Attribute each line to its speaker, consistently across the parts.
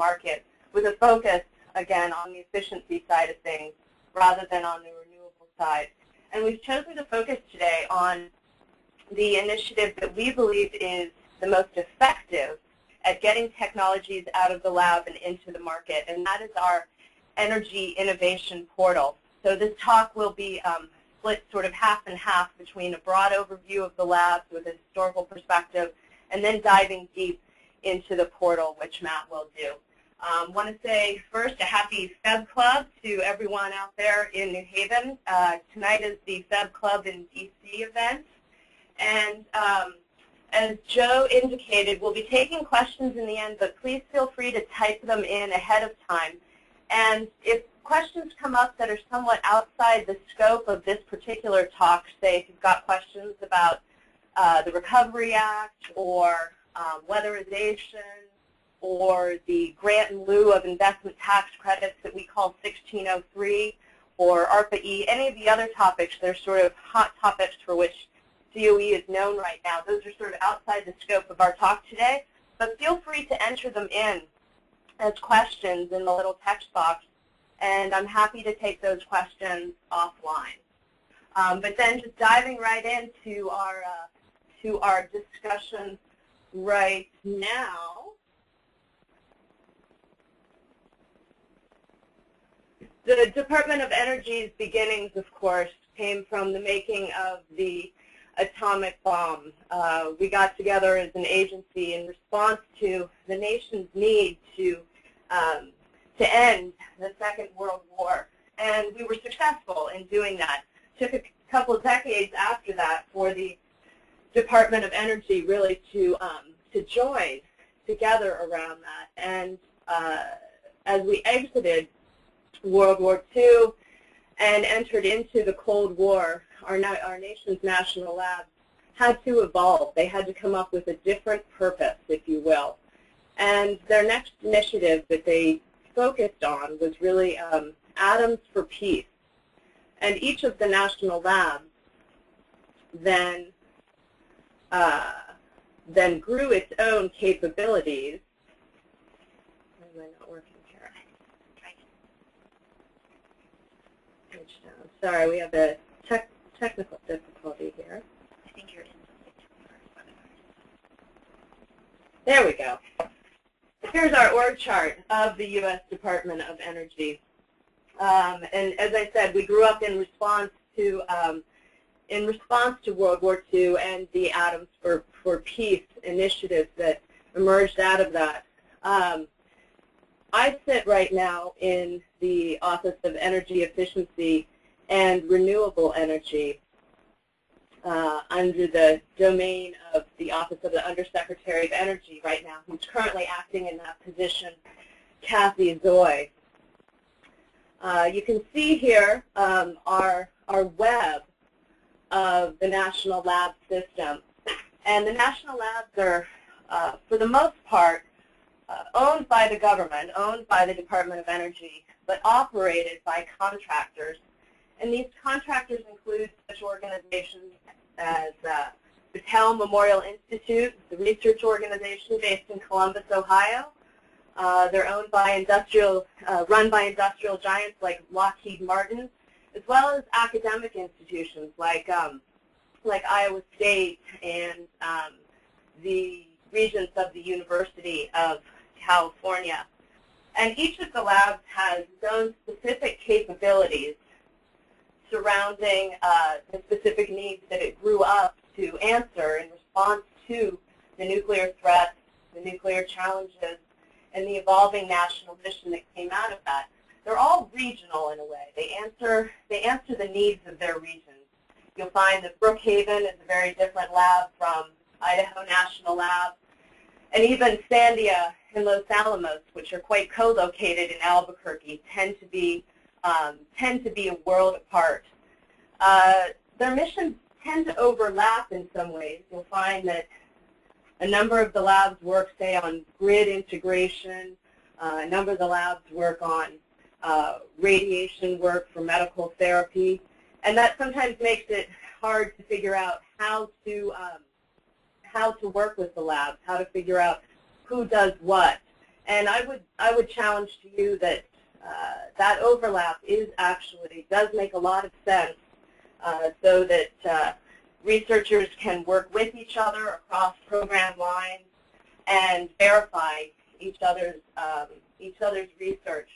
Speaker 1: market with a focus, again, on the efficiency side of things rather than on the renewable side. And we've chosen to focus today on the initiative that we believe is the most effective at getting technologies out of the lab and into the market, and that is our Energy Innovation Portal. So this talk will be um, split sort of half and half between a broad overview of the labs with a historical perspective and then diving deep into the portal, which Matt will do. Um, want to say first a happy Feb Club to everyone out there in New Haven. Uh, tonight is the Feb Club in DC event. And um, as Joe indicated, we'll be taking questions in the end, but please feel free to type them in ahead of time. And if questions come up that are somewhat outside the scope of this particular talk, say if you've got questions about uh, the Recovery Act or um, weatherization or the grant in lieu of investment tax credits that we call 1603 or ARPA-E, any of the other topics that are sort of hot topics for which DOE is known right now. Those are sort of outside the scope of our talk today, but feel free to enter them in as questions in the little text box, and I'm happy to take those questions offline. Um, but then just diving right into our, uh, to our discussion right now, the Department of Energy's beginnings, of course, came from the making of the atomic bomb. Uh, we got together as an agency in response to the nation's need to um, to end the Second World War, and we were successful in doing that. Took a couple of decades after that for the Department of Energy really to um, to join together around that, and uh, as we exited World War II and entered into the Cold War, our, our nation's national labs had to evolve. They had to come up with a different purpose, if you will. And their next initiative that they focused on was really um, Atoms for Peace. And each of the national labs then uh, then grew its own capabilities. Am I not working here? Sorry, we have a tech technical difficulty here. I think you're in There we go. Here's our org chart of the U.S. Department of Energy. Um, and as I said, we grew up in response to um, in response to World War II and the Atoms for, for Peace initiative that emerged out of that. Um, I sit right now in the Office of Energy Efficiency and renewable energy uh, under the domain of the Office of the Undersecretary of Energy right now, who's currently acting in that position, Cathy Zoi. Uh, you can see here um, our, our web of the National Lab system. And the National Labs are, uh, for the most part, uh, owned by the government, owned by the Department of Energy, but operated by contractors and these contractors include such organizations as uh, Battelle Memorial Institute, the research organization based in Columbus, Ohio. Uh, they're owned by industrial, uh, run by industrial giants like Lockheed Martin, as well as academic institutions like um, like Iowa State and um, the regents of the University of California. And each of the labs has its own specific capabilities surrounding uh, the specific needs that it grew up to answer in response to the nuclear threats, the nuclear challenges, and the evolving national mission that came out of that. They're all regional in a way. They answer, they answer the needs of their regions. You'll find that Brookhaven is a very different lab from Idaho National Lab, and even Sandia and Los Alamos, which are quite co-located in Albuquerque, tend to be um, tend to be a world apart. Uh, their missions tend to overlap in some ways. You'll find that a number of the labs work, say, on grid integration. Uh, a number of the labs work on uh, radiation work for medical therapy. And that sometimes makes it hard to figure out how to, um, how to work with the labs, how to figure out who does what. And I would, I would challenge to you that that overlap is actually, does make a lot of sense uh, so that uh, researchers can work with each other across program lines and verify each other's, um, each other's research.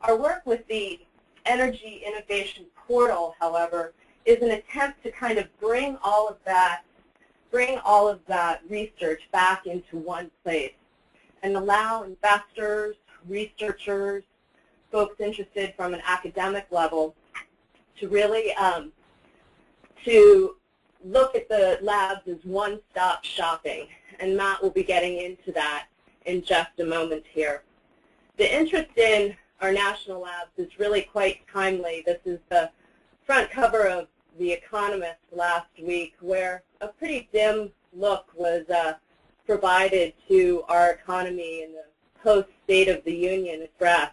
Speaker 1: Our work with the Energy Innovation Portal, however, is an attempt to kind of bring all of that, bring all of that research back into one place and allow investors, researchers, folks interested from an academic level to really um, to look at the labs as one-stop shopping. And Matt will be getting into that in just a moment here. The interest in our national labs is really quite timely. This is the front cover of The Economist last week where a pretty dim look was uh, provided to our economy in the post-State of the Union address.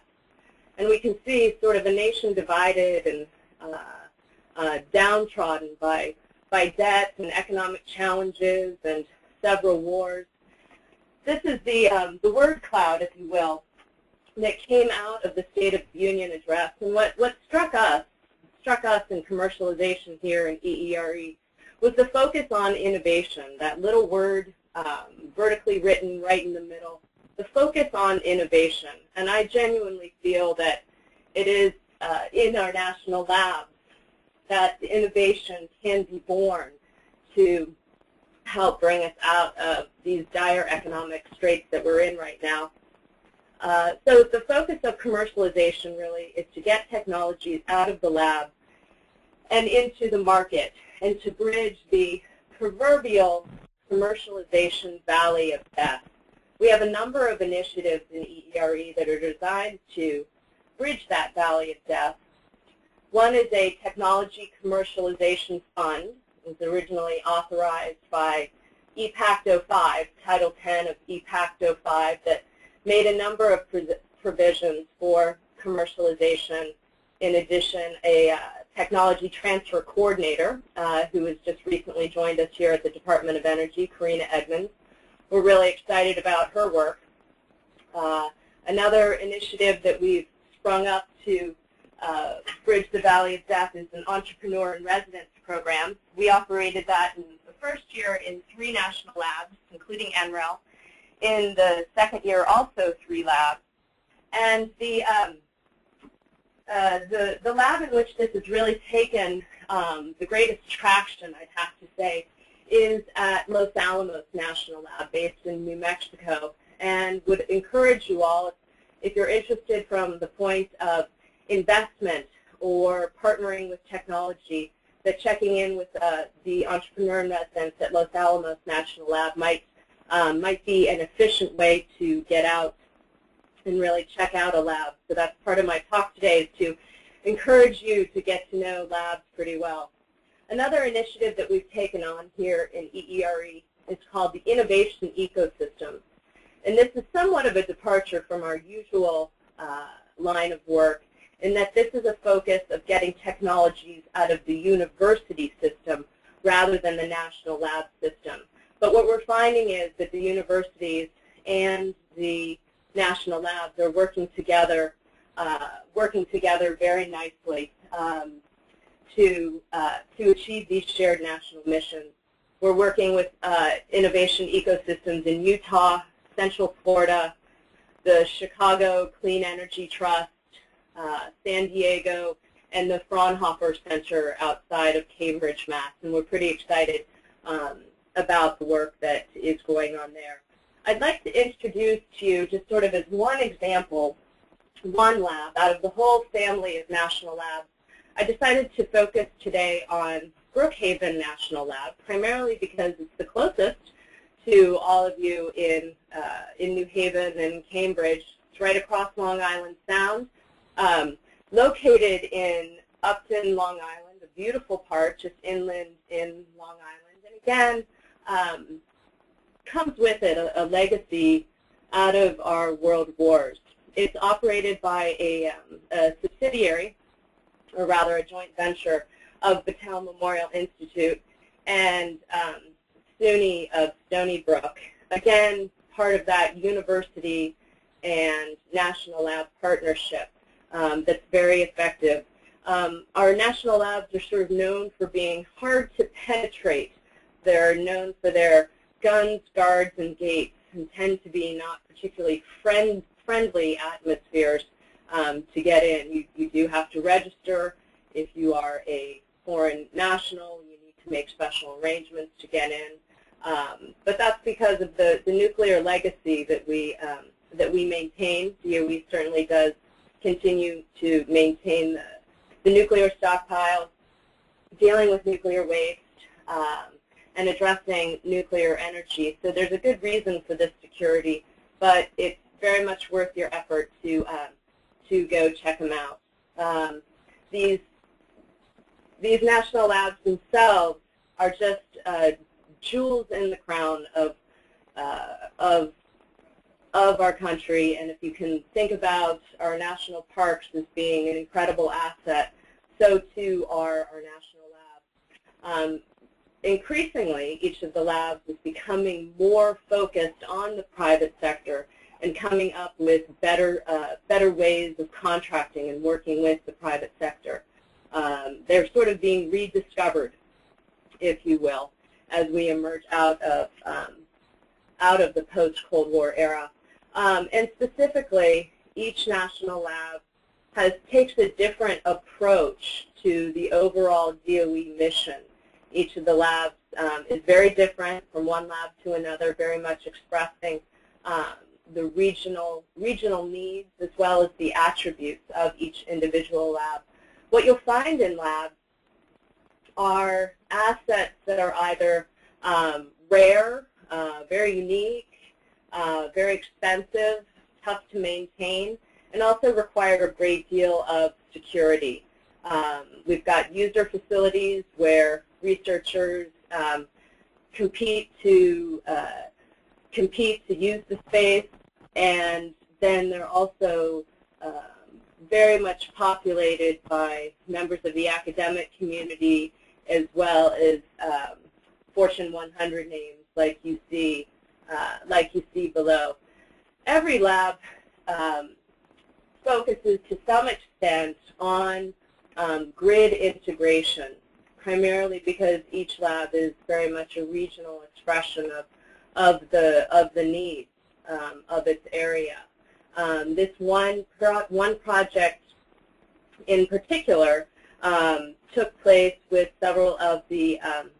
Speaker 1: And we can see sort of a nation divided and uh, uh, downtrodden by, by debt and economic challenges and several wars. This is the, um, the word cloud, if you will, that came out of the State of the Union address. And what, what struck us, struck us in commercialization here in EERE, was the focus on innovation, that little word um, vertically written right in the middle, the focus on innovation. And I genuinely feel that it is uh, in our national labs that innovation can be born to help bring us out of these dire economic straits that we're in right now. Uh, so the focus of commercialization really is to get technologies out of the lab and into the market and to bridge the proverbial commercialization valley of death. We have a number of initiatives in EERE that are designed to bridge that valley of death. One is a technology commercialization fund. It was originally authorized by EPACT 05, Title 10 of EPACT 05, that made a number of provisions for commercialization. In addition, a uh, technology transfer coordinator uh, who has just recently joined us here at the Department of Energy, Karina Edmonds. We're really excited about her work. Uh, another initiative that we've sprung up to uh, bridge the Valley of Death is an entrepreneur in residence program. We operated that in the first year in three national labs, including NREL. In the second year, also three labs. And the um, uh, the, the lab in which this has really taken um, the greatest traction, I'd have to say, is at Los Alamos National Lab based in New Mexico and would encourage you all, if, you're interested from the point of investment or partnering with technology, that checking in with uh, the entrepreneur in residence at Los Alamos National Lab might, um, might be an efficient way to get out and really check out a lab. So that's part of my talk today is to encourage you to get to know labs pretty well. Another initiative that we've taken on here in EERE is called the Innovation Ecosystem. And this is somewhat of a departure from our usual uh, line of work in that this is a focus of getting technologies out of the university system rather than the national lab system. But what we're finding is that the universities and the national labs are working together, uh, working together very nicely um, to uh, to achieve these shared national missions. We're working with uh, innovation ecosystems in Utah, Central Florida, the Chicago Clean Energy Trust, uh, San Diego, and the Fraunhofer Center outside of Cambridge, Mass. And we're pretty excited um, about the work that is going on there. I'd like to introduce to you, just sort of as one example, one lab out of the whole family of national labs. I decided to focus today on Brookhaven National Lab, primarily because it's the closest to all of you in, uh, in New Haven and Cambridge. It's right across Long Island Sound, um, located in Upton, Long Island, a beautiful part just inland in Long Island. And again, um, comes with it a, a, legacy out of our world wars. It's operated by a, um, a, subsidiary, or rather a joint venture, of Battelle Memorial Institute and um, SUNY of Stony Brook. Again, part of that university and national lab partnership um, that's very effective. Um, our national labs are sort of known for being hard to penetrate. They're known for their guns, guards, and gates and tend to be not particularly friend, friendly atmospheres um, to get in. You, you do have to register. If you are a foreign national, you need to make special arrangements to get in. Um, but that's because of the, the nuclear legacy that we, um, that we maintain. DOE certainly does continue to maintain the, the nuclear stockpile, dealing with nuclear waste, um, and addressing nuclear energy. So there's a good reason for this security, but it's very much worth your effort to, um, to go check them out. Um, these, these national labs themselves are just uh, jewels in the crown of, uh, of, of our country. And if you can think about our national parks as being an incredible asset, so too are our national labs. Um, increasingly, each of the labs is becoming more focused on the private sector and coming up with better, uh, better ways of contracting and working with the private sector. Um, they're sort of being rediscovered, if you will as we emerge out of um, out of the post-Cold War era. Um, and specifically, each national lab has takes a different approach to the overall DOE mission. Each of the labs um, is very different from one lab to another, very much expressing um, the regional regional needs as well as the attributes of each individual lab. What you'll find in labs are assets that are either um, rare, uh, very unique, uh, very expensive, tough to maintain, and also require a great deal of security. Um, we've got user facilities where researchers um, compete to uh, compete to use the space, and then they're also um, very much populated by members of the academic community as well as um, Fortune 100 names like you see, uh, like you see below. Every lab um, focuses to some extent on um, grid integration, primarily because each lab is very much a regional expression of, of, the, of the needs um, of its area. Um, this one, pro one project in particular um, took place with several of the um,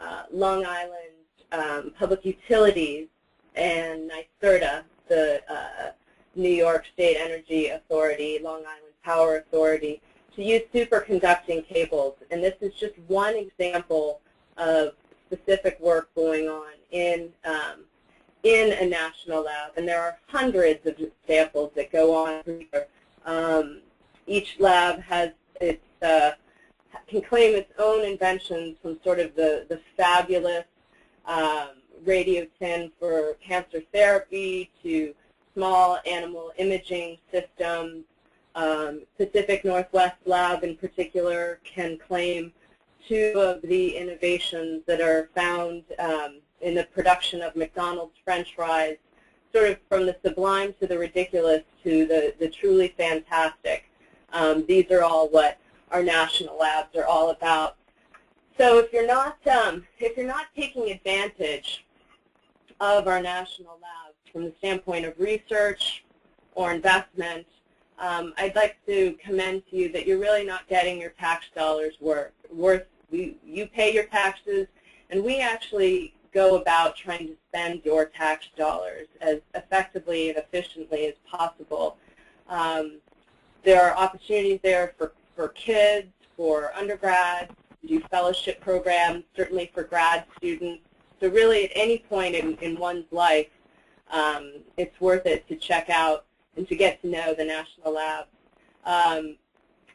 Speaker 1: uh, Long Island um, Public Utilities and NYSERDA, the uh, New York State Energy Authority, Long Island Power Authority, to use superconducting cables. And this is just one example of specific work going a national lab, and there are hundreds of samples that go on. Um, each lab has its uh, can claim its own inventions from sort of the, the fabulous um, radio tin for cancer therapy to small animal imaging systems. Um, Pacific Northwest Lab in particular can claim two of the innovations that are found um, in the production of McDonald's French fries, sort of from the sublime to the ridiculous to the, the truly fantastic. Um, these are all what our national labs are all about. So if you're not um, if you're not taking advantage of our national labs from the standpoint of research or investment, um, I'd like to commend to you that you're really not getting your tax dollars worth. worth we, you pay your taxes, and we actually go about trying to spend your tax dollars as effectively and efficiently as possible. Um, there are opportunities there for for kids, for undergrads, do fellowship programs, certainly for grad students. So really at any point in, in one's life, um, it's worth it to check out and to get to know the National Labs. Um,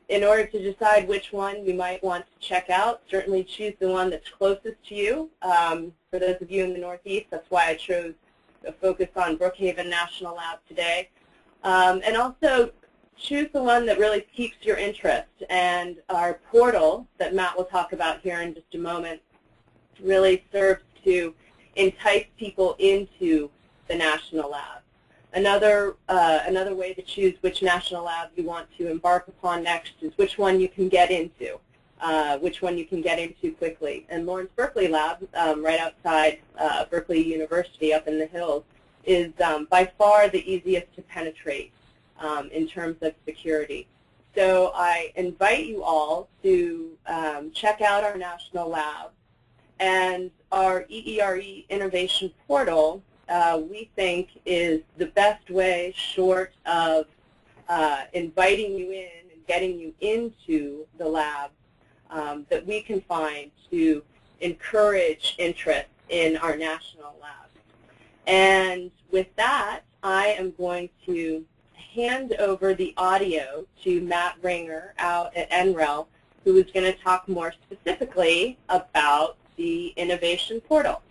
Speaker 1: in order to decide which one you might want to check out, certainly choose the one that's closest to you. Um, for those of you in the Northeast, that's why I chose to focus on Brookhaven National Lab today. Um, and also choose the one that really piques your interest. And our portal that Matt will talk about here in just a moment really serves to entice people into the national lab. Another, uh, another way to choose which national lab you want to embark upon next is which one you can get into, uh, which one you can get into quickly. And Lawrence Berkeley Lab, um, right outside uh, Berkeley University up in the hills, is um, by far the easiest to penetrate um, in terms of security. So I invite you all to um, check out our national lab and our EERE Innovation Portal uh, we think is the best way short of uh, inviting you in and getting you into the lab um, that we can find to encourage interest in our national lab. And with that, I am going to hand over the audio to Matt Ringer out at NREL, who is going to talk more specifically about the innovation portal.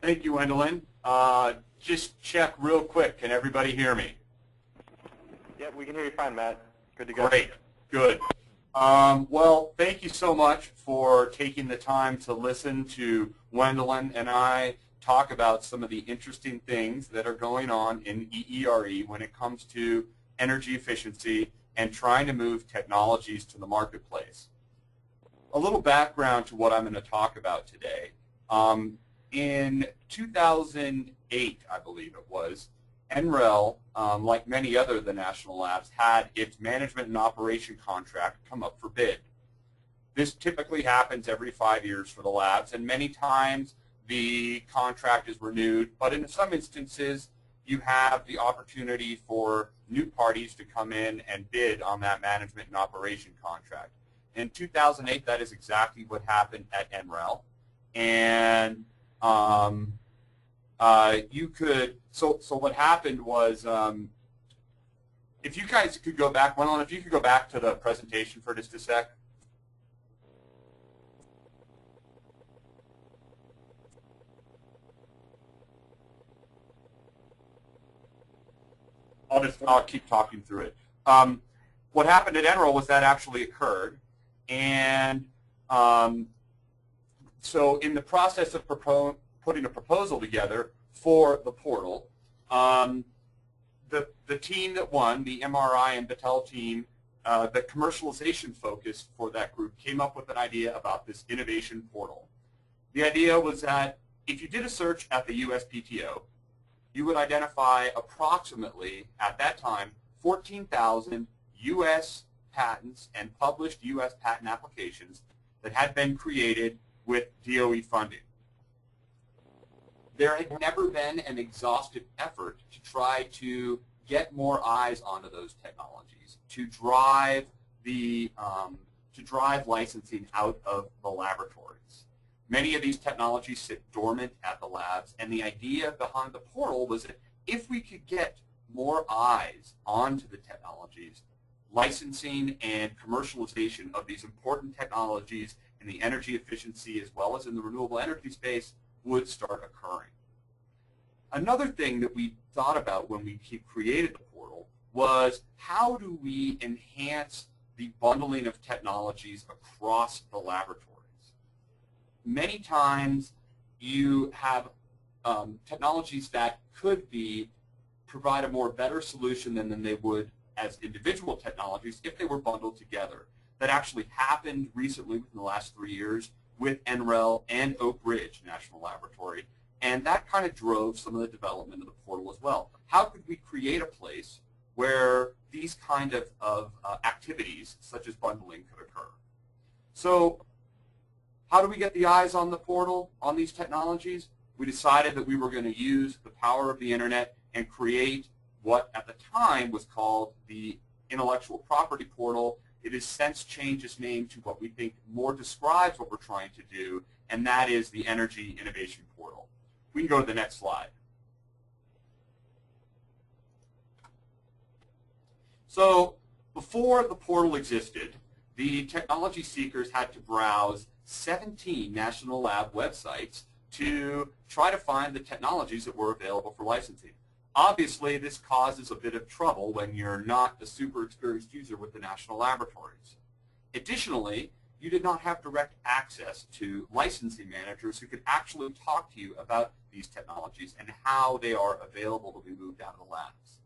Speaker 2: Thank you, Wendolyn. Uh, just check real quick. Can everybody hear me?
Speaker 3: Yeah, we can hear you fine, Matt. Good to go.
Speaker 2: Great. Good. Um, well, thank you so much for taking the time to listen to Wendolyn and I talk about some of the interesting things that are going on in EERE when it comes to energy efficiency and trying to move technologies to the marketplace. A little background to what I'm going to talk about today. Um, in 2008, I believe it was, NREL, um, like many other of the national labs, had its management and operation contract come up for bid. This typically happens every five years for the labs, and many times the contract is renewed, but in some instances you have the opportunity for new parties to come in and bid on that management and operation contract. In 2008, that is exactly what happened at NREL. And um, uh, you could, so, so what happened was, um, if you guys could go back, Wendolyn, if you could go back to the presentation for just a sec. I'll just, I'll keep talking through it. Um, what happened at NREL was that actually occurred, and um, so in the process of putting a proposal together for the portal, um, the, the team that won, the MRI and Battelle team, uh, the commercialization focus for that group came up with an idea about this innovation portal. The idea was that if you did a search at the USPTO, you would identify approximately, at that time, 14,000 U.S. patents and published U.S. patent applications that had been created with DOE funding. There had never been an exhaustive effort to try to get more eyes onto those technologies, to drive the um, to drive licensing out of the laboratories. Many of these technologies sit dormant at the labs, and the idea behind the portal was that if we could get more eyes onto the technologies, licensing and commercialization of these important technologies in the energy efficiency as well as in the renewable energy space would start occurring. Another thing that we thought about when we created the portal was how do we enhance the bundling of technologies across the laboratories. Many times you have um, technologies that could be provide a more better solution than, than they would as individual technologies if they were bundled together that actually happened recently within the last three years with NREL and Oak Ridge National Laboratory. And that kind of drove some of the development of the portal as well. How could we create a place where these kind of, of uh, activities, such as bundling, could occur? So how do we get the eyes on the portal, on these technologies? We decided that we were going to use the power of the Internet and create what at the time was called the intellectual property portal it has since changed its name to what we think more describes what we're trying to do, and that is the Energy Innovation Portal. We can go to the next slide. So before the portal existed, the technology seekers had to browse 17 national lab websites to try to find the technologies that were available for licensing. Obviously, this causes a bit of trouble when you're not a super experienced user with the national laboratories. Additionally, you did not have direct access to licensing managers who could actually talk to you about these technologies and how they are available to be moved out of the labs.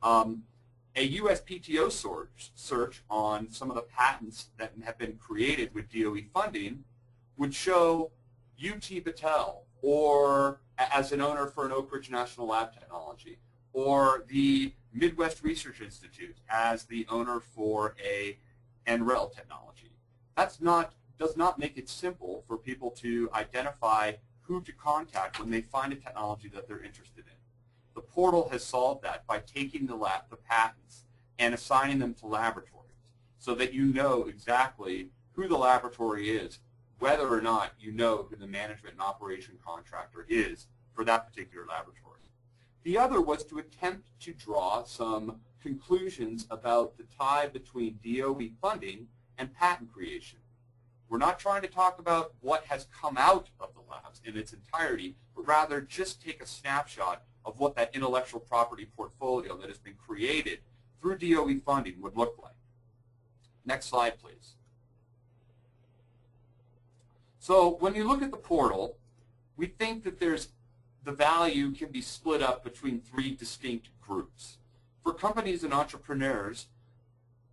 Speaker 2: Um, a USPTO search, search on some of the patents that have been created with DOE funding would show UT Battelle or as an owner for an Oak Ridge National Lab Technology or the Midwest Research Institute as the owner for a NREL technology. That's not, does not make it simple for people to identify who to contact when they find a technology that they're interested in. The portal has solved that by taking the, lab, the patents and assigning them to laboratories so that you know exactly who the laboratory is, whether or not you know who the management and operation contractor is for that particular laboratory. The other was to attempt to draw some conclusions about the tie between DOE funding and patent creation. We're not trying to talk about what has come out of the labs in its entirety, but rather just take a snapshot of what that intellectual property portfolio that has been created through DOE funding would look like. Next slide, please. So when you look at the portal, we think that there's the value can be split up between three distinct groups. For companies and entrepreneurs,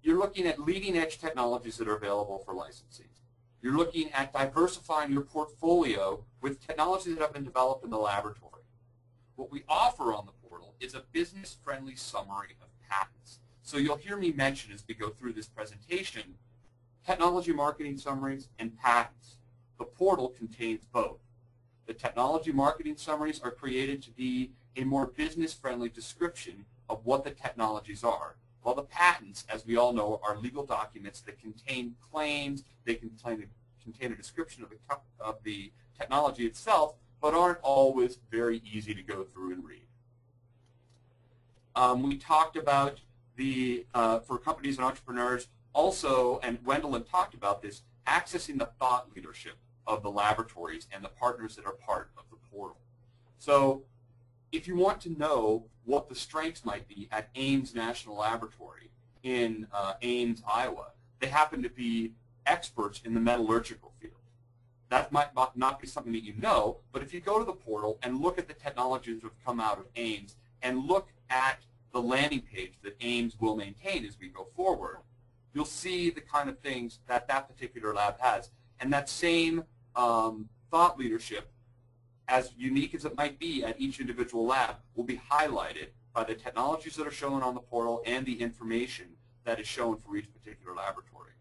Speaker 2: you're looking at leading edge technologies that are available for licensing. You're looking at diversifying your portfolio with technologies that have been developed in the laboratory. What we offer on the portal is a business-friendly summary of patents. So you'll hear me mention as we go through this presentation, technology marketing summaries and patents. The portal contains both. The technology marketing summaries are created to be a more business-friendly description of what the technologies are. While the patents, as we all know, are legal documents that contain claims, they contain a, contain a description of the, of the technology itself, but aren't always very easy to go through and read. Um, we talked about the, uh, for companies and entrepreneurs, also, and Wendolyn talked about this, accessing the thought leadership of the laboratories and the partners that are part of the portal. So if you want to know what the strengths might be at Ames National Laboratory in uh, Ames, Iowa, they happen to be experts in the metallurgical field. That might not be something that you know, but if you go to the portal and look at the technologies that have come out of Ames and look at the landing page that Ames will maintain as we go forward, you'll see the kind of things that that particular lab has. And that same um, thought leadership, as unique as it might be at each individual lab, will be highlighted by the technologies that are shown on the portal and the information that is shown for each particular laboratory.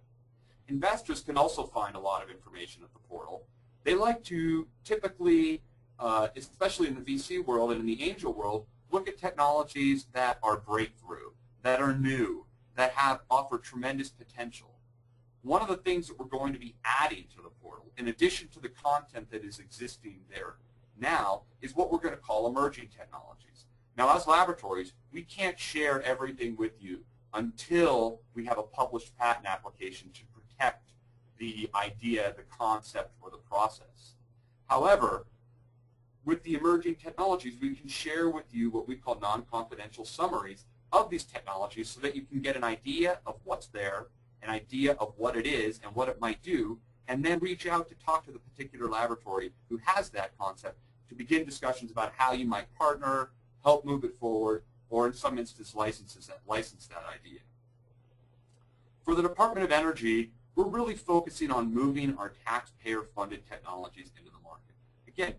Speaker 2: Investors can also find a lot of information at the portal. They like to typically, uh, especially in the VC world and in the angel world, look at technologies that are breakthrough, that are new, that have offer tremendous potential. One of the things that we're going to be adding to the portal, in addition to the content that is existing there now, is what we're going to call emerging technologies. Now, as laboratories, we can't share everything with you until we have a published patent application to protect the idea, the concept, or the process. However, with the emerging technologies, we can share with you what we call non-confidential summaries of these technologies so that you can get an idea of what's there an idea of what it is and what it might do, and then reach out to talk to the particular laboratory who has that concept to begin discussions about how you might partner, help move it forward, or in some instances licenses that, license that idea. For the Department of Energy, we're really focusing on moving our taxpayer-funded technologies into the market. Again,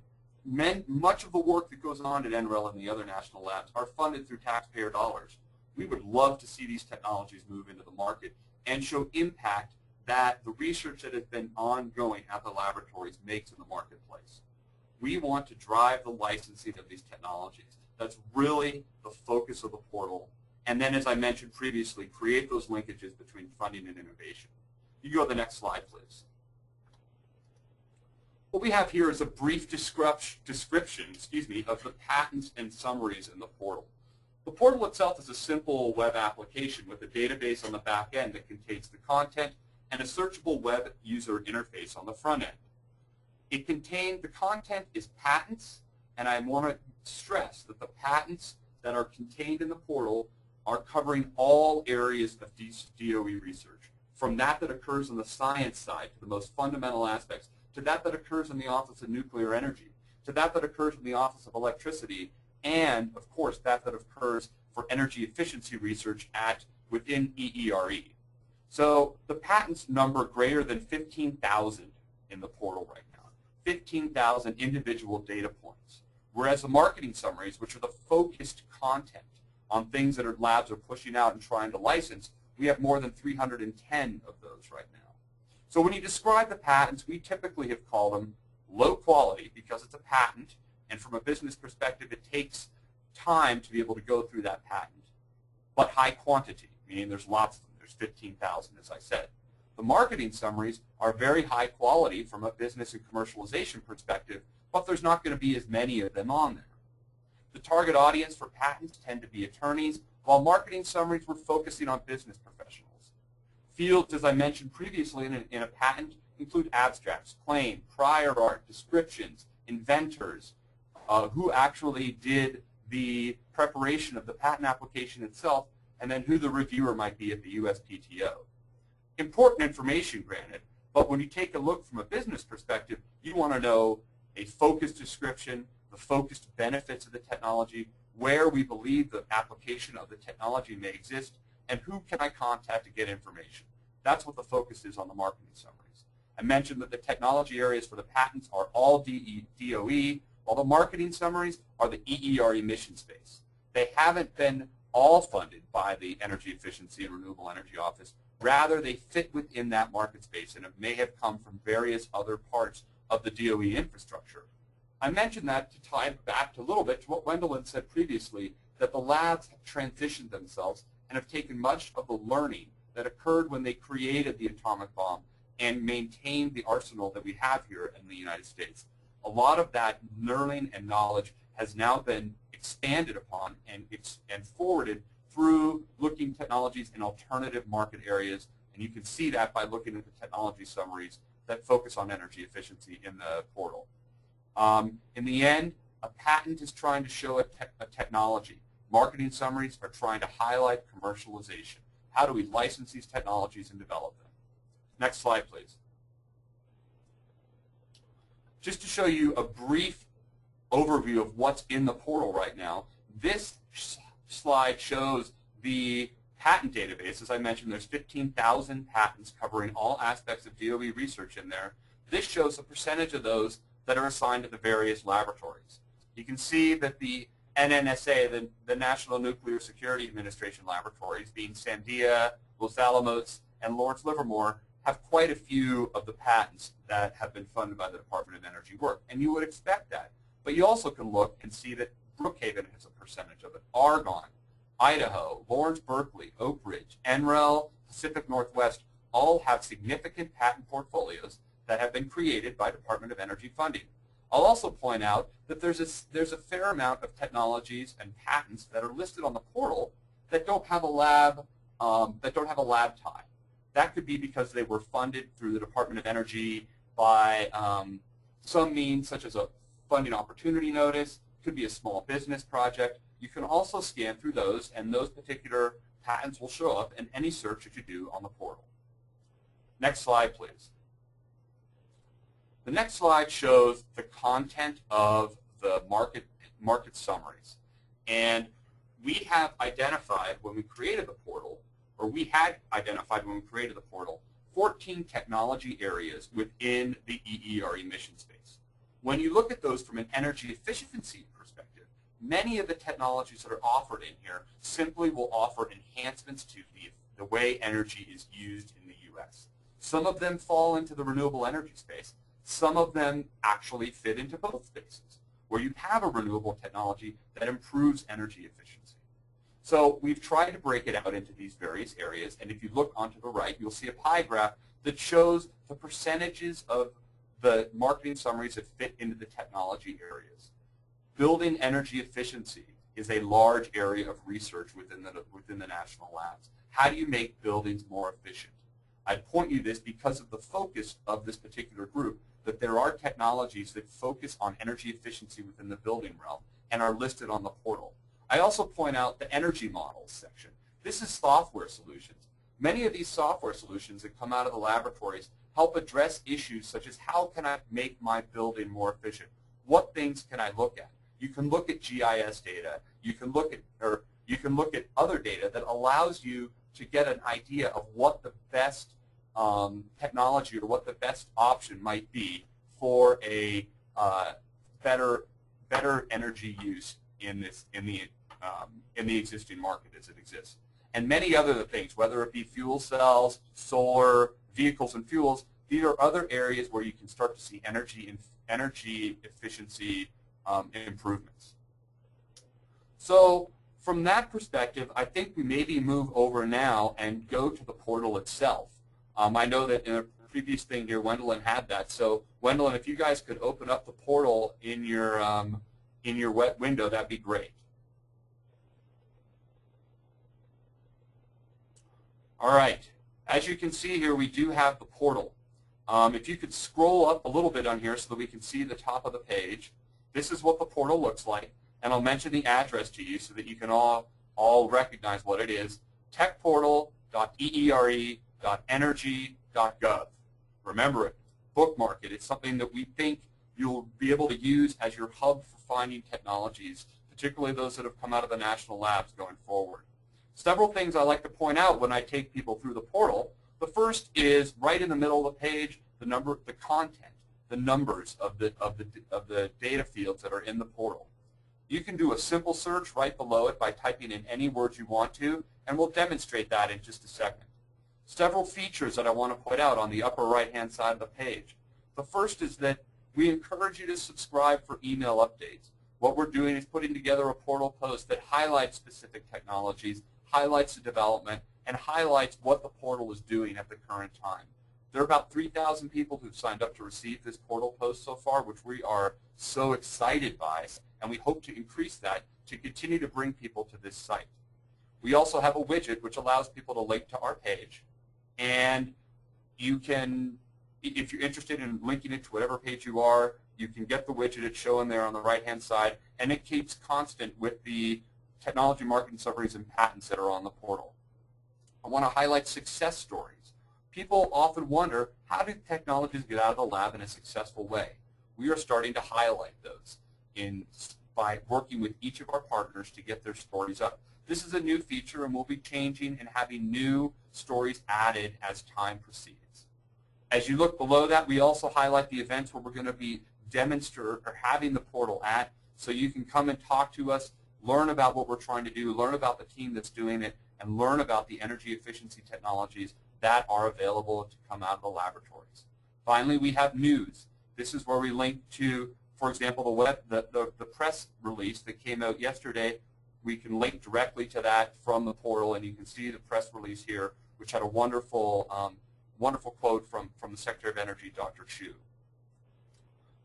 Speaker 2: men, much of the work that goes on at NREL and the other national labs are funded through taxpayer dollars. We would love to see these technologies move into the market and show impact that the research that has been ongoing at the laboratories makes in the marketplace. We want to drive the licensing of these technologies. That's really the focus of the portal. And then, as I mentioned previously, create those linkages between funding and innovation. You go to the next slide, please. What we have here is a brief description excuse me, of the patents and summaries in the portal. The portal itself is a simple web application with a database on the back end that contains the content and a searchable web user interface on the front end. It contains, the content is patents, and I want to stress that the patents that are contained in the portal are covering all areas of DOE research, from that that occurs on the science side to the most fundamental aspects, to that that occurs in the Office of Nuclear Energy, to that that occurs in the Office of Electricity, and, of course, that that occurs for energy efficiency research at within EERE. So the patents number greater than 15,000 in the portal right now, 15,000 individual data points. Whereas the marketing summaries, which are the focused content on things that our labs are pushing out and trying to license, we have more than 310 of those right now. So when you describe the patents, we typically have called them low quality because it's a patent, and from a business perspective, it takes time to be able to go through that patent, but high quantity, meaning there's lots of them. There's 15,000, as I said. The marketing summaries are very high quality from a business and commercialization perspective, but there's not going to be as many of them on there. The target audience for patents tend to be attorneys, while marketing summaries were focusing on business professionals. Fields, as I mentioned previously in a, in a patent, include abstracts, claim, prior art, descriptions, inventors, uh, who actually did the preparation of the patent application itself, and then who the reviewer might be at the USPTO. Important information, granted, but when you take a look from a business perspective, you want to know a focused description, the focused benefits of the technology, where we believe the application of the technology may exist, and who can I contact to get information. That's what the focus is on the marketing summaries. I mentioned that the technology areas for the patents are all DOE, while the marketing summaries are the EER mission space. They haven't been all funded by the Energy Efficiency and Renewable Energy Office. Rather, they fit within that market space, and it may have come from various other parts of the DOE infrastructure. I mentioned that to tie back a little bit to what Wendolyn said previously, that the labs have transitioned themselves and have taken much of the learning that occurred when they created the atomic bomb and maintained the arsenal that we have here in the United States. A lot of that learning and knowledge has now been expanded upon and, and forwarded through looking technologies in alternative market areas. And you can see that by looking at the technology summaries that focus on energy efficiency in the portal. Um, in the end, a patent is trying to show a, te a technology. Marketing summaries are trying to highlight commercialization. How do we license these technologies and develop them? Next slide, please. Just to show you a brief overview of what's in the portal right now, this slide shows the patent database. As I mentioned, there's 15,000 patents covering all aspects of DOE research in there. This shows the percentage of those that are assigned to the various laboratories. You can see that the NNSA, the, the National Nuclear Security Administration laboratories, being Sandia, Los Alamos, and Lawrence Livermore, have quite a few of the patents that have been funded by the Department of Energy work. And you would expect that. But you also can look and see that Brookhaven has a percentage of it. Argonne, Idaho, Lawrence Berkeley, Oak Ridge, NREL, Pacific Northwest all have significant patent portfolios that have been created by Department of Energy funding. I'll also point out that there's a, there's a fair amount of technologies and patents that are listed on the portal that don't have a lab um, that don't have a lab tie. That could be because they were funded through the Department of Energy by um, some means such as a funding opportunity notice, could be a small business project. You can also scan through those and those particular patents will show up in any search that you do on the portal. Next slide, please. The next slide shows the content of the market, market summaries. And we have identified when we created the portal, or we had identified when we created the portal, 14 technology areas within the EERE emission space. When you look at those from an energy efficiency perspective, many of the technologies that are offered in here simply will offer enhancements to the, the way energy is used in the U.S. Some of them fall into the renewable energy space. Some of them actually fit into both spaces, where you have a renewable technology that improves energy efficiency. So we've tried to break it out into these various areas, and if you look onto the right, you'll see a pie graph that shows the percentages of the marketing summaries that fit into the technology areas. Building energy efficiency is a large area of research within the, within the national labs. How do you make buildings more efficient? I'd point you this because of the focus of this particular group that there are technologies that focus on energy efficiency within the building realm and are listed on the portal. I also point out the energy models section. This is software solutions. Many of these software solutions that come out of the laboratories help address issues such as how can I make my building more efficient? What things can I look at? You can look at GIS data. You can look at or you can look at other data that allows you to get an idea of what the best um, technology or what the best option might be for a uh, better better energy use in this in the um, in the existing market as it exists. And many other things, whether it be fuel cells, solar, vehicles and fuels, these are other areas where you can start to see energy energy efficiency um, improvements. So from that perspective, I think we maybe move over now and go to the portal itself. Um, I know that in a previous thing here, Wendolyn had that. So Wendolyn, if you guys could open up the portal in your um, in your wet window, that'd be great. All right. As you can see here, we do have the portal. Um, if you could scroll up a little bit on here so that we can see the top of the page, this is what the portal looks like. And I'll mention the address to you so that you can all, all recognize what it is. techportal.eere.energy.gov. Remember it. Bookmark it. It's something that we think you'll be able to use as your hub for finding technologies, particularly those that have come out of the national labs going forward. Several things I like to point out when I take people through the portal. The first is right in the middle of the page, the number, the content, the numbers of the, of the, of the data fields that are in the portal. You can do a simple search right below it by typing in any words you want to, and we'll demonstrate that in just a second. Several features that I want to point out on the upper right-hand side of the page. The first is that we encourage you to subscribe for email updates. What we're doing is putting together a portal post that highlights specific technologies highlights the development, and highlights what the portal is doing at the current time. There are about 3,000 people who've signed up to receive this portal post so far, which we are so excited by, and we hope to increase that to continue to bring people to this site. We also have a widget which allows people to link to our page, and you can, if you're interested in linking it to whatever page you are, you can get the widget. It's showing there on the right-hand side, and it keeps constant with the technology marketing summaries and patents that are on the portal. I want to highlight success stories. People often wonder, how do technologies get out of the lab in a successful way? We are starting to highlight those in, by working with each of our partners to get their stories up. This is a new feature and we'll be changing and having new stories added as time proceeds. As you look below that, we also highlight the events where we're going to be demonstrating or having the portal at so you can come and talk to us learn about what we're trying to do, learn about the team that's doing it, and learn about the energy efficiency technologies that are available to come out of the laboratories. Finally, we have news. This is where we link to, for example, the, web, the, the, the press release that came out yesterday. We can link directly to that from the portal, and you can see the press release here, which had a wonderful, um, wonderful quote from, from the Secretary of Energy, Dr. Chu.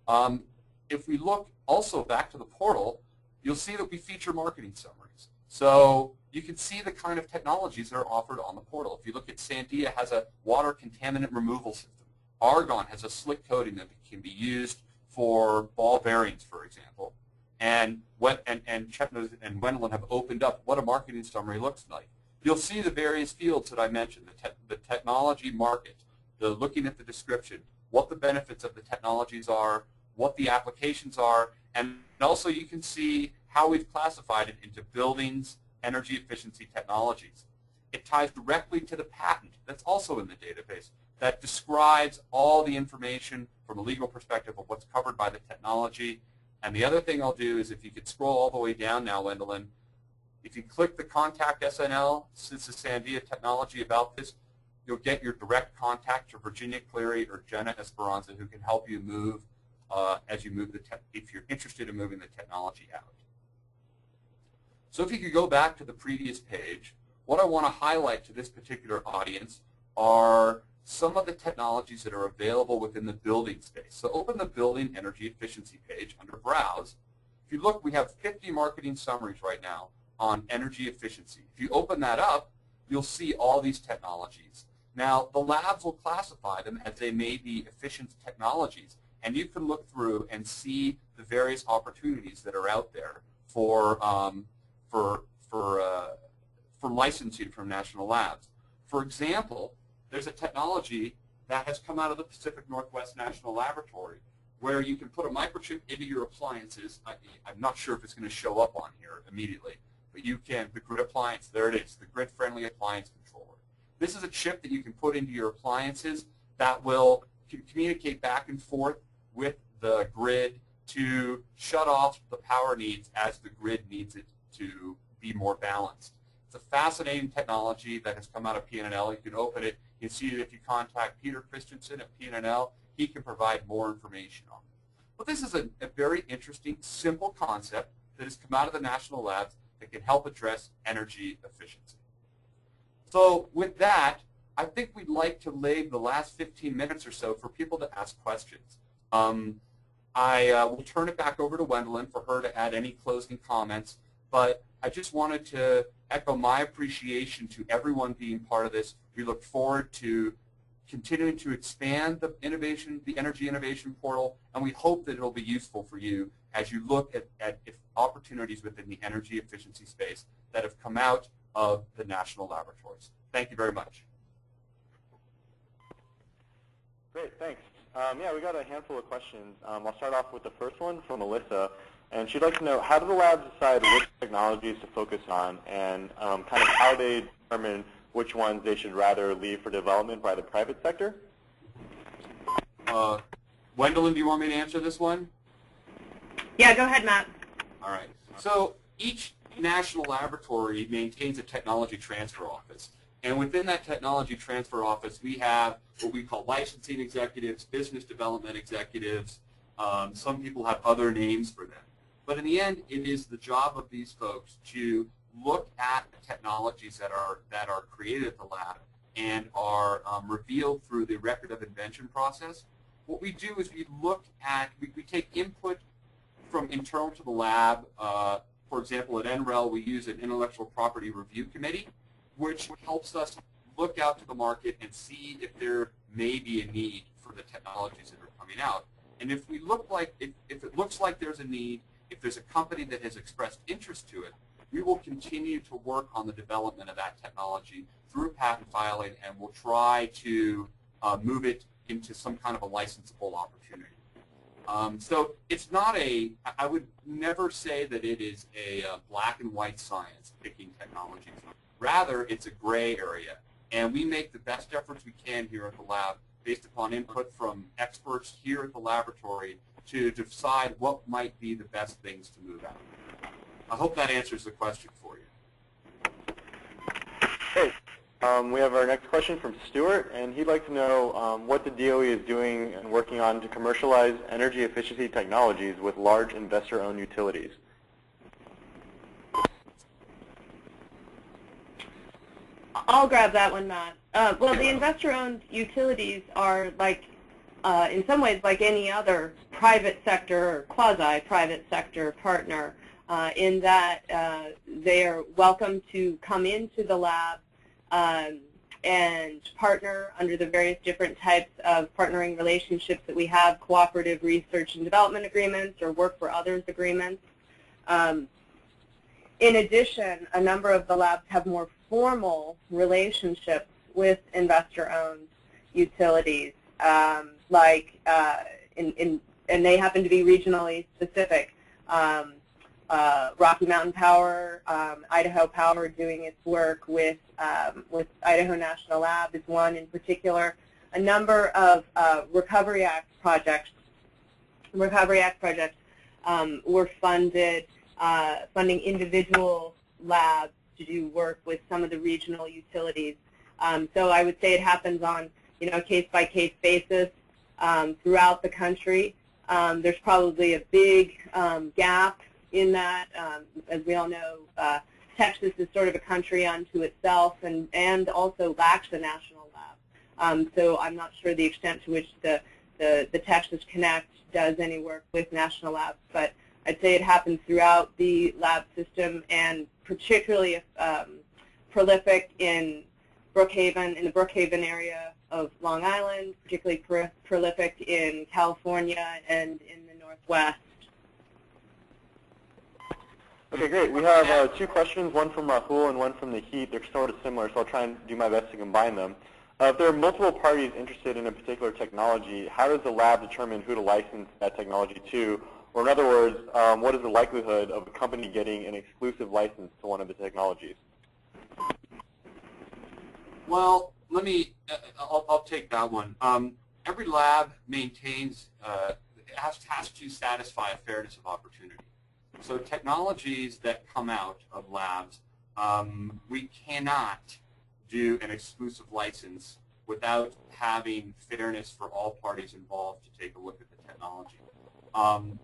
Speaker 2: Um, if we look also back to the portal, you'll see that we feature marketing summaries. So you can see the kind of technologies that are offered on the portal. If you look at Sandia has a water contaminant removal system. Argonne has a slick coating that can be used for ball bearings, for example. And what and, and Chetnos and Wendolyn have opened up what a marketing summary looks like. You'll see the various fields that I mentioned, the, te the technology market, the looking at the description, what the benefits of the technologies are, what the applications are, and also you can see how we've classified it into buildings, energy efficiency technologies. It ties directly to the patent that's also in the database that describes all the information from a legal perspective of what's covered by the technology. And the other thing I'll do is if you could scroll all the way down now, Wendolyn, if you click the Contact SNL, since the Sandia technology about this, you'll get your direct contact to Virginia Cleary or Jenna Esperanza who can help you move uh, as you move the if you're interested in moving the technology out. So if you could go back to the previous page, what I want to highlight to this particular audience are some of the technologies that are available within the building space. So open the building energy efficiency page under Browse. If you look, we have 50 marketing summaries right now on energy efficiency. If you open that up, you'll see all these technologies. Now, the labs will classify them as they may be efficient technologies, and you can look through and see the various opportunities that are out there for um, for for uh, for licensing from national labs. For example, there's a technology that has come out of the Pacific Northwest National Laboratory where you can put a microchip into your appliances. I, am not sure if it's going to show up on here immediately, but you can, the grid appliance, there it is, the grid-friendly appliance controller. This is a chip that you can put into your appliances that will communicate back and forth with the grid to shut off the power needs as the grid needs it to be more balanced. It's a fascinating technology that has come out of PNNL. You can open it. You can see it if you contact Peter Christensen at PNNL. He can provide more information on it. But this is a, a very interesting, simple concept that has come out of the national labs that can help address energy efficiency. So with that, I think we'd like to leave the last 15 minutes or so for people to ask questions. Um, I uh, will turn it back over to Wendolyn for her to add any closing comments, but I just wanted to echo my appreciation to everyone being part of this. We look forward to continuing to expand the innovation, the energy innovation portal, and we hope that it'll be useful for you as you look at, at opportunities within the energy efficiency space that have come out of the national laboratories. Thank you very much.
Speaker 3: Great, thanks. Um, yeah, we got a handful of questions. Um, I'll start off with the first one from Melissa, and she'd like to know how do the labs decide which technologies to focus on, and um, kind of how they determine which ones they should rather leave for development by the private sector?
Speaker 2: Uh, Wendolyn, do you want me to answer this one?
Speaker 1: Yeah, go ahead, Matt.
Speaker 2: All right. So each national laboratory maintains a technology transfer office. And within that technology transfer office, we have what we call licensing executives, business development executives. Um, some people have other names for them. But in the end, it is the job of these folks to look at the technologies that are that are created at the lab and are um, revealed through the record of invention process. What we do is we look at, we, we take input from internal to the lab. Uh, for example, at NREL, we use an intellectual property review committee which helps us look out to the market and see if there may be a need for the technologies that are coming out. And if we look like, if, if it looks like there's a need, if there's a company that has expressed interest to it, we will continue to work on the development of that technology through patent filing and we'll try to uh, move it into some kind of a licensable opportunity. Um, so it's not a, I would never say that it is a, uh, black and white science picking technologies. Rather, it's a gray area. And we make the best efforts we can here at the lab based upon input from experts here at the laboratory to decide what might be the best things to move out. I hope that answers the question for you.
Speaker 3: Hey, um, we have our next question from Stuart, and he'd like to know um, what the DOE is doing and working on to commercialize energy efficiency technologies with large investor-owned utilities.
Speaker 1: I'll grab that one, Matt. Uh, well, the investor-owned utilities are like, uh, in some ways, like any other private sector or quasi-private sector partner uh, in that uh, they are welcome to come into the lab um, and partner under the various different types of partnering relationships that we have, cooperative research and development agreements or work for others agreements. Um, in addition, a number of the labs have more formal relationships with investor-owned utilities, um, like uh, in, in, and they happen to be regionally specific. Um, uh, Rocky Mountain Power, um, Idaho Power doing its work with, um, with Idaho National Lab is one in particular. A number of uh, Recovery Act projects, Recovery Act projects um, were funded, uh, funding individual labs to do work with some of the regional utilities. Um, so I would say it happens on you know case-by-case -case basis um, throughout the country. Um, there's probably a big um, gap in that. Um, as we all know, uh, Texas is sort of a country unto itself and, and also lacks a national lab. Um, so I'm not sure the extent to which the, the, the Texas Connect does any work with national labs, but I'd say it happens throughout the lab system and particularly um, prolific in Brookhaven, in the Brookhaven area of Long Island, particularly prolific in California and in the Northwest.
Speaker 3: Okay, great. We have uh, two questions, one from Rahul and one from the Heat. They're sort of similar, so I'll try and do my best to combine them. Uh, if there are multiple parties interested in a particular technology, how does the lab determine who to license that technology to? Or in other words, um, what is the likelihood of a company getting an exclusive license to one of the technologies?
Speaker 2: Well, let me, uh, I'll, I'll take that one. Um, every lab maintains, uh, has, has to satisfy a fairness of opportunity. So technologies that come out of labs, um, we cannot do an exclusive license without having fairness for all parties involved to take a look at the technology. Um,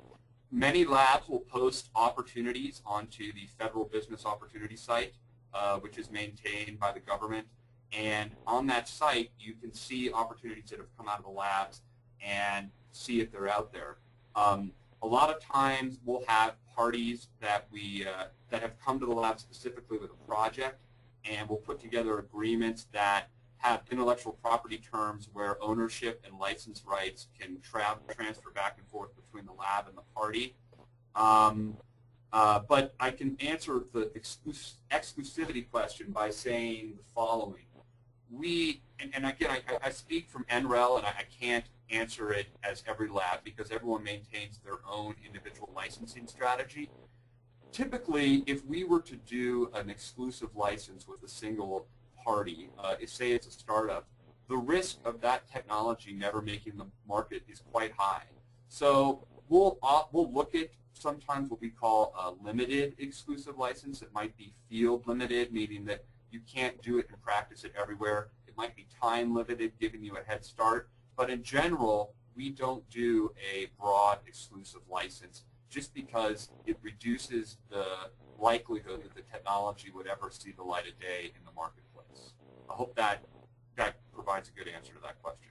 Speaker 2: many labs will post opportunities onto the Federal Business Opportunity site, uh, which is maintained by the government. And on that site, you can see opportunities that have come out of the labs and see if they're out there. Um, a lot of times we'll have parties that we uh, that have come to the lab specifically with a project, and we'll put together agreements that have intellectual property terms where ownership and license rights can travel, transfer back and forth between the lab and the party. Um, uh, but I can answer the exclus exclusivity question by saying the following. We, and, and again, I, I, speak from NREL, and I, I can't answer it as every lab because everyone maintains their own individual licensing strategy. Typically, if we were to do an exclusive license with a single party, uh, say it's a startup, the risk of that technology never making the market is quite high. So we'll, uh, we'll look at sometimes what we call a limited exclusive license. It might be field limited, meaning that you can't do it and practice it everywhere. It might be time limited, giving you a head start. But in general, we don't do a broad exclusive license just because it reduces the likelihood that the technology would ever see the light of day in the marketplace. I hope that that provides a good answer to that question.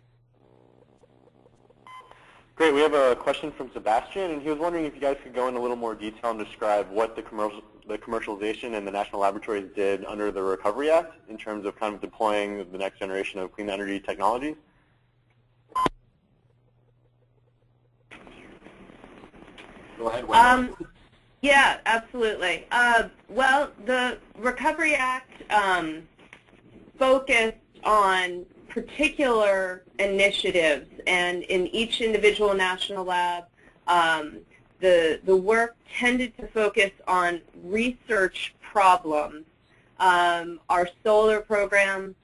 Speaker 3: Great. We have a question from Sebastian, and he was wondering if you guys could go in a little more detail and describe what the, commercial, the commercialization and the national laboratories did under the Recovery Act in terms of kind of deploying the next generation of clean energy technologies.
Speaker 2: Go ahead, um,
Speaker 1: yeah, absolutely. Uh, well, the Recovery Act um, focused on particular initiatives, and in each individual national lab, um, the, the work tended to focus on research problems. Um, our solar program,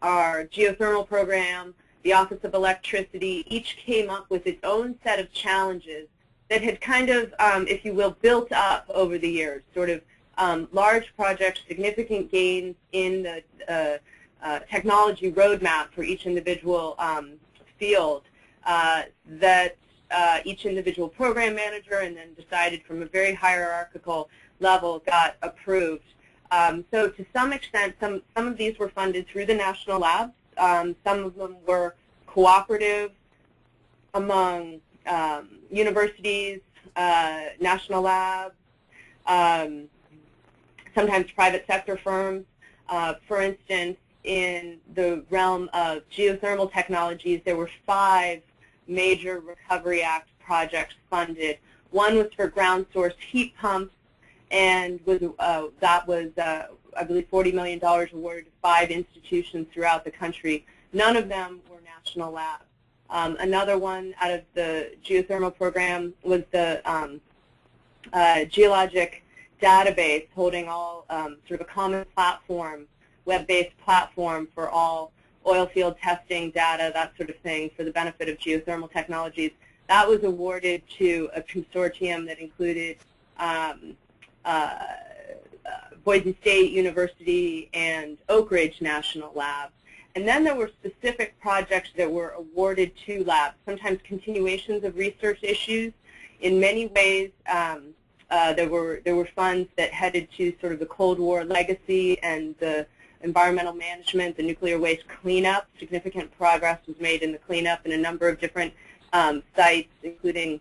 Speaker 1: our geothermal program, the Office of Electricity, each came up with its own set of challenges that had kind of, um, if you will, built up over the years, sort of um, large projects, significant gains in the uh, uh, technology roadmap for each individual um, field uh, that uh, each individual program manager and then decided from a very hierarchical level got approved. Um, so to some extent, some, some of these were funded through the national labs. Um, some of them were cooperative among um, universities, uh, national labs, um, sometimes private sector firms. Uh, for instance, in the realm of geothermal technologies, there were five major Recovery Act projects funded. One was for ground source heat pumps, and was, uh, that was, uh, I believe, $40 million awarded to five institutions throughout the country. None of them were national labs. Um, another one out of the geothermal program was the um, uh, geologic database holding all um, sort of a common platform, web-based platform for all oil field testing data, that sort of thing, for the benefit of geothermal technologies. That was awarded to a consortium that included um, uh, uh, Boise State University and Oak Ridge National Lab. And then there were specific projects that were awarded to labs, sometimes continuations of research issues. In many ways, um, uh, there were there were funds that headed to sort of the Cold War legacy and the environmental management, the nuclear waste cleanup. Significant progress was made in the cleanup in a number of different um, sites, including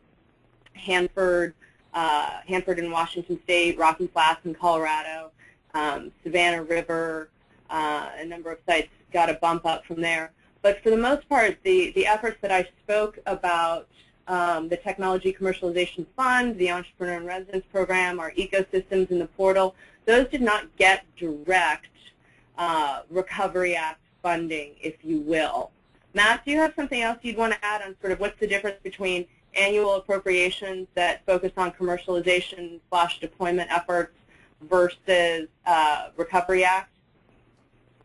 Speaker 1: Hanford, uh, Hanford in Washington State, Rocky Flats in Colorado, um, Savannah River, uh, a number of sites got a bump up from there. But for the most part, the, the efforts that I spoke about um, the Technology Commercialization Fund, the Entrepreneur in Residence Program, our ecosystems in the portal, those did not get direct uh, Recovery Act funding, if you will. Matt, do you have something else you'd want to add on sort of what's the difference between annual appropriations that focus on commercialization slash deployment efforts versus uh, Recovery Act?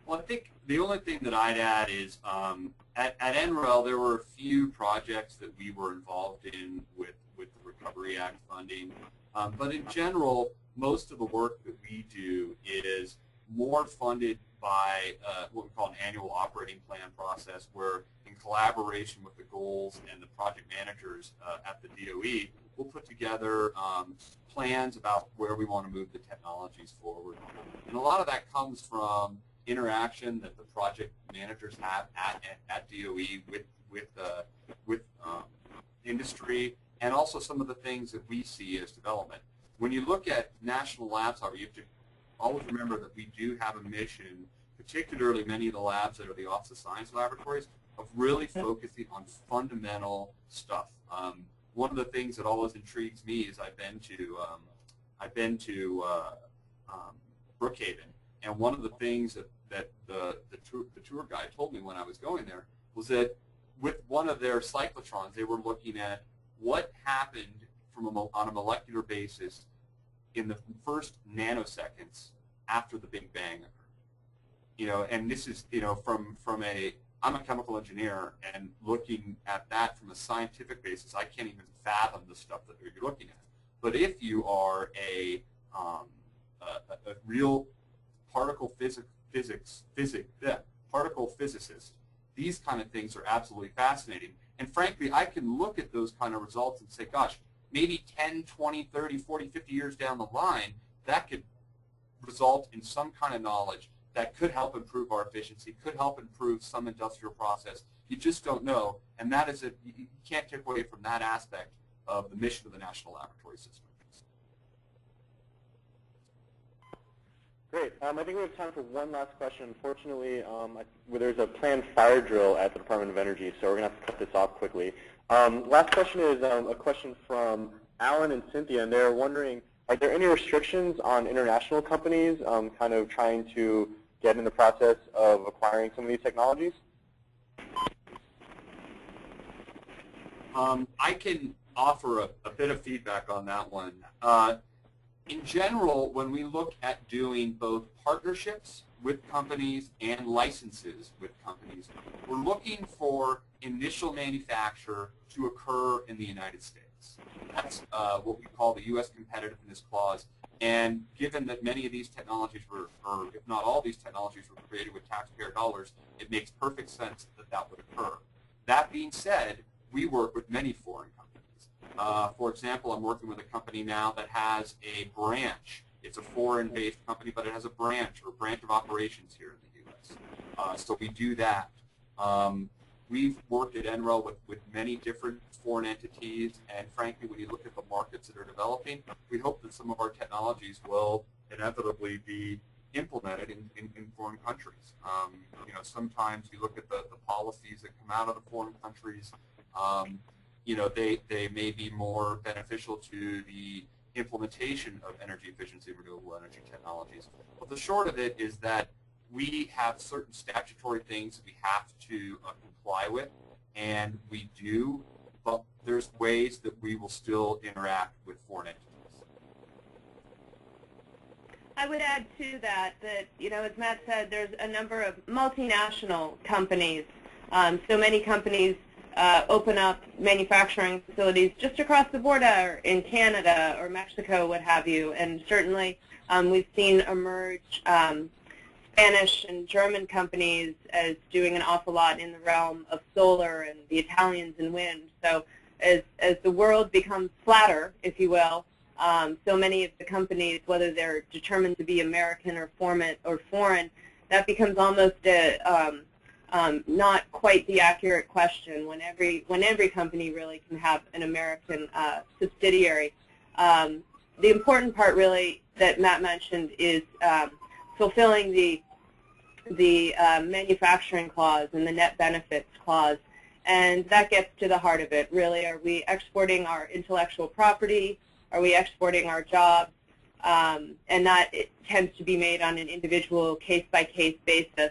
Speaker 2: Well, I think the only thing that I'd add is um, at, at NREL there were a few projects that we were involved in with, with the Recovery Act funding. Um, but in general, most of the work that we do is more funded by uh, what we call an annual operating plan process where in collaboration with the goals and the project managers uh, at the DOE, we'll put together um, plans about where we want to move the technologies forward. And a lot of that comes from interaction that the project managers have at, at, DOE with, with, uh, with um, industry and also some of the things that we see as development. When you look at national labs, however, you have to always remember that we do have a mission, particularly many of the labs that are the Office of Science laboratories, of really focusing on fundamental stuff. Um, one of the things that always intrigues me is I've been to um, I've been to uh, um, Brookhaven, and one of the things that, that the, the, tour, the tour guide told me when I was going there was that with one of their cyclotrons, they were looking at what happened from a, on a molecular basis in the first nanoseconds after the Big Bang occurred. You know, and this is, you know, from, from a, I'm a chemical engineer, and looking at that from a scientific basis, I can't even fathom the stuff that you're looking at. But if you are a, um, a, a, real particle physics, physics, physics, yeah, particle physicist, these kind of things are absolutely fascinating. And frankly, I can look at those kind of results and say, gosh, maybe 10, 20, 30, 40, 50 years down the line, that could result in some kind of knowledge that could help improve our efficiency, could help improve some industrial process. You just don't know, and that is a, you can't take away from that aspect of the mission of the National Laboratory System.
Speaker 3: Great. Um, I think we have time for one last question. Unfortunately, um, I, well, there's a planned fire drill at the Department of Energy, so we're going to have to cut this off quickly. Um, last question is um, a question from Alan and Cynthia, and they're wondering, are there any restrictions on international companies um, kind of trying to get in the process of acquiring some of these technologies?
Speaker 2: Um, I can offer a, a, bit of feedback on that one. Uh, in general, when we look at doing both partnerships with companies and licenses with companies, we're looking for initial manufacture to occur in the United States. That's uh, what we call the U.S. Competitiveness Clause. And given that many of these technologies were, or if not all these technologies were created with taxpayer dollars, it makes perfect sense that that would occur. That being said, we work with many foreign companies. Uh, for example, I'm working with a company now that has a branch. It's a foreign-based company, but it has a branch or branch of operations here in the U.S. Uh, so we do that. Um, we've worked at NREL with, with many different foreign entities, and frankly, when you look at the markets that are developing, we hope that some of our technologies will inevitably be implemented in, in, in foreign countries. Um, you know, sometimes you look at the, the policies that come out of the foreign countries, um, you know, they, they may be more beneficial to the implementation of energy efficiency renewable energy technologies. But the short of it is that we have certain statutory things that we have to uh, comply with, and we do, but there's ways that we will still interact with foreign entities.
Speaker 1: I would add to that that, you know, as Matt said, there's a number of multinational companies. Um, so many companies uh, open up manufacturing facilities just across the border in Canada or Mexico, what have you. And certainly um, we've seen emerge um, Spanish and German companies as doing an awful lot in the realm of solar and the Italians in wind. So as, as the world becomes flatter, if you will, um, so many of the companies, whether they're determined to be American or foreign, or foreign that becomes almost a, um, um, not quite the accurate question when every when every company really can have an American uh, subsidiary. Um, the important part really that Matt mentioned is um, fulfilling the the uh, manufacturing clause and the net benefits clause And that gets to the heart of it, really. Are we exporting our intellectual property? Are we exporting our jobs? Um, and that tends to be made on an individual case-by-case basis.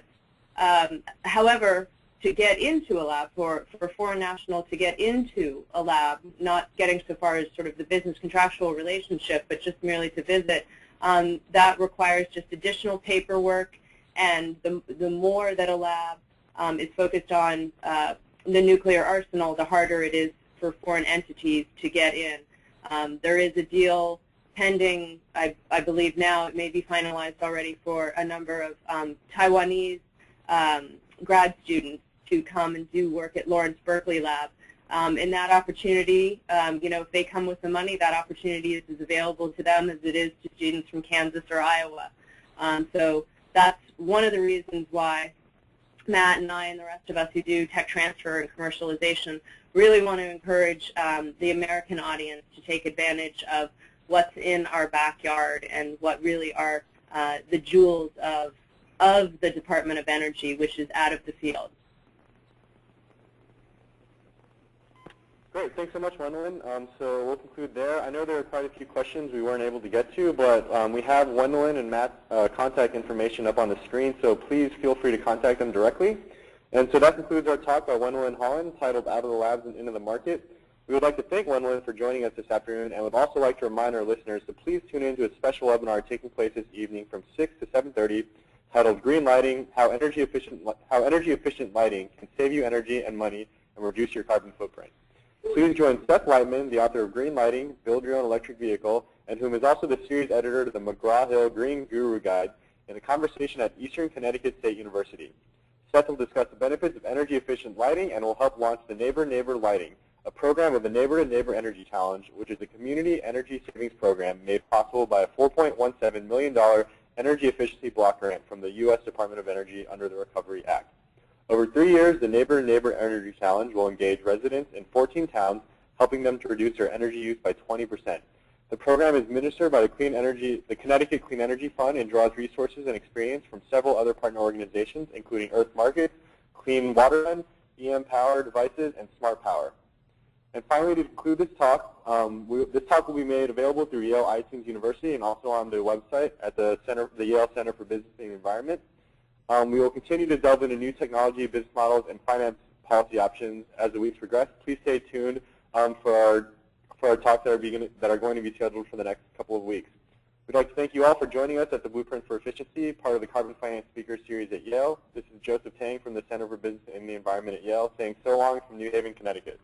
Speaker 1: Um, however, to get into a lab, for, for a foreign national to get into a lab, not getting so far as sort of the business contractual relationship, but just merely to visit, um, that requires just additional paperwork. And the, the more that a lab um, is focused on uh, the nuclear arsenal, the harder it is for foreign entities to get in. Um, there is a deal pending, I, I, believe now it may be finalized already for a number of um, Taiwanese um, grad students to come and do work at Lawrence Berkeley Lab. Um, and that opportunity, um, you know, if they come with the money, that opportunity is as available to them as it is to students from Kansas or Iowa. Um, so that's one of the reasons why Matt and I and the rest of us who do tech transfer and commercialization really want to encourage um, the American audience to take advantage of what's in our backyard and what really are uh, the jewels of, of the Department of Energy, which is out of the field.
Speaker 3: Great. Thanks so much, Wendolyn. Um, so we'll conclude there. I know there are quite a few questions we weren't able to get to, but um, we have Wendolyn and Matt's uh, contact information up on the screen, so please feel free to contact them directly. And so that concludes our talk by Wendolyn Holland titled Out of the Labs and Into the Market. We would like to thank Wendolyn for joining us this afternoon and would also like to remind our listeners to please tune in to a special webinar taking place this evening from 6 to 7.30 titled Green Lighting, How Energy Efficient, How Energy Efficient Lighting Can Save You Energy and Money and Reduce Your Carbon Footprint. Please join Seth Leitman, the author of Green Lighting, Build Your Own Electric Vehicle, and whom is also the series editor to the McGraw-Hill Green Guru Guide, in a conversation at Eastern Connecticut State University. Seth will discuss the benefits of energy-efficient lighting and will help launch the Neighbor Neighbor Lighting, a program of the Neighbor to Neighbor Energy Challenge, which is a community energy savings program made possible by a $4.17 million energy efficiency block grant from the U.S. Department of Energy under the Recovery Act. Over three years, the Neighbor to Neighbor Energy Challenge will engage residents in 14 towns, helping them to reduce their energy use by 20%. The program is administered by the, Clean Energy, the Connecticut Clean Energy Fund and draws resources and experience from several other partner organizations, including Earth Markets, Clean Water Fund, EM Power Devices, and Smart Power. And finally, to conclude this talk, um, we, this talk will be made available through Yale iTunes University and also on the website at the, Center, the Yale Center for Business and Environment. Um, we will continue to delve into new technology, business models, and finance policy options as the weeks progress. Please stay tuned um, for our for our talks that are, begin, that are going to be scheduled for the next couple of weeks. We'd like to thank you all for joining us at the Blueprint for Efficiency, part of the Carbon Finance Speakers Series at Yale. This is Joseph Tang from the Center for Business and the Environment at Yale saying so long from New Haven, Connecticut.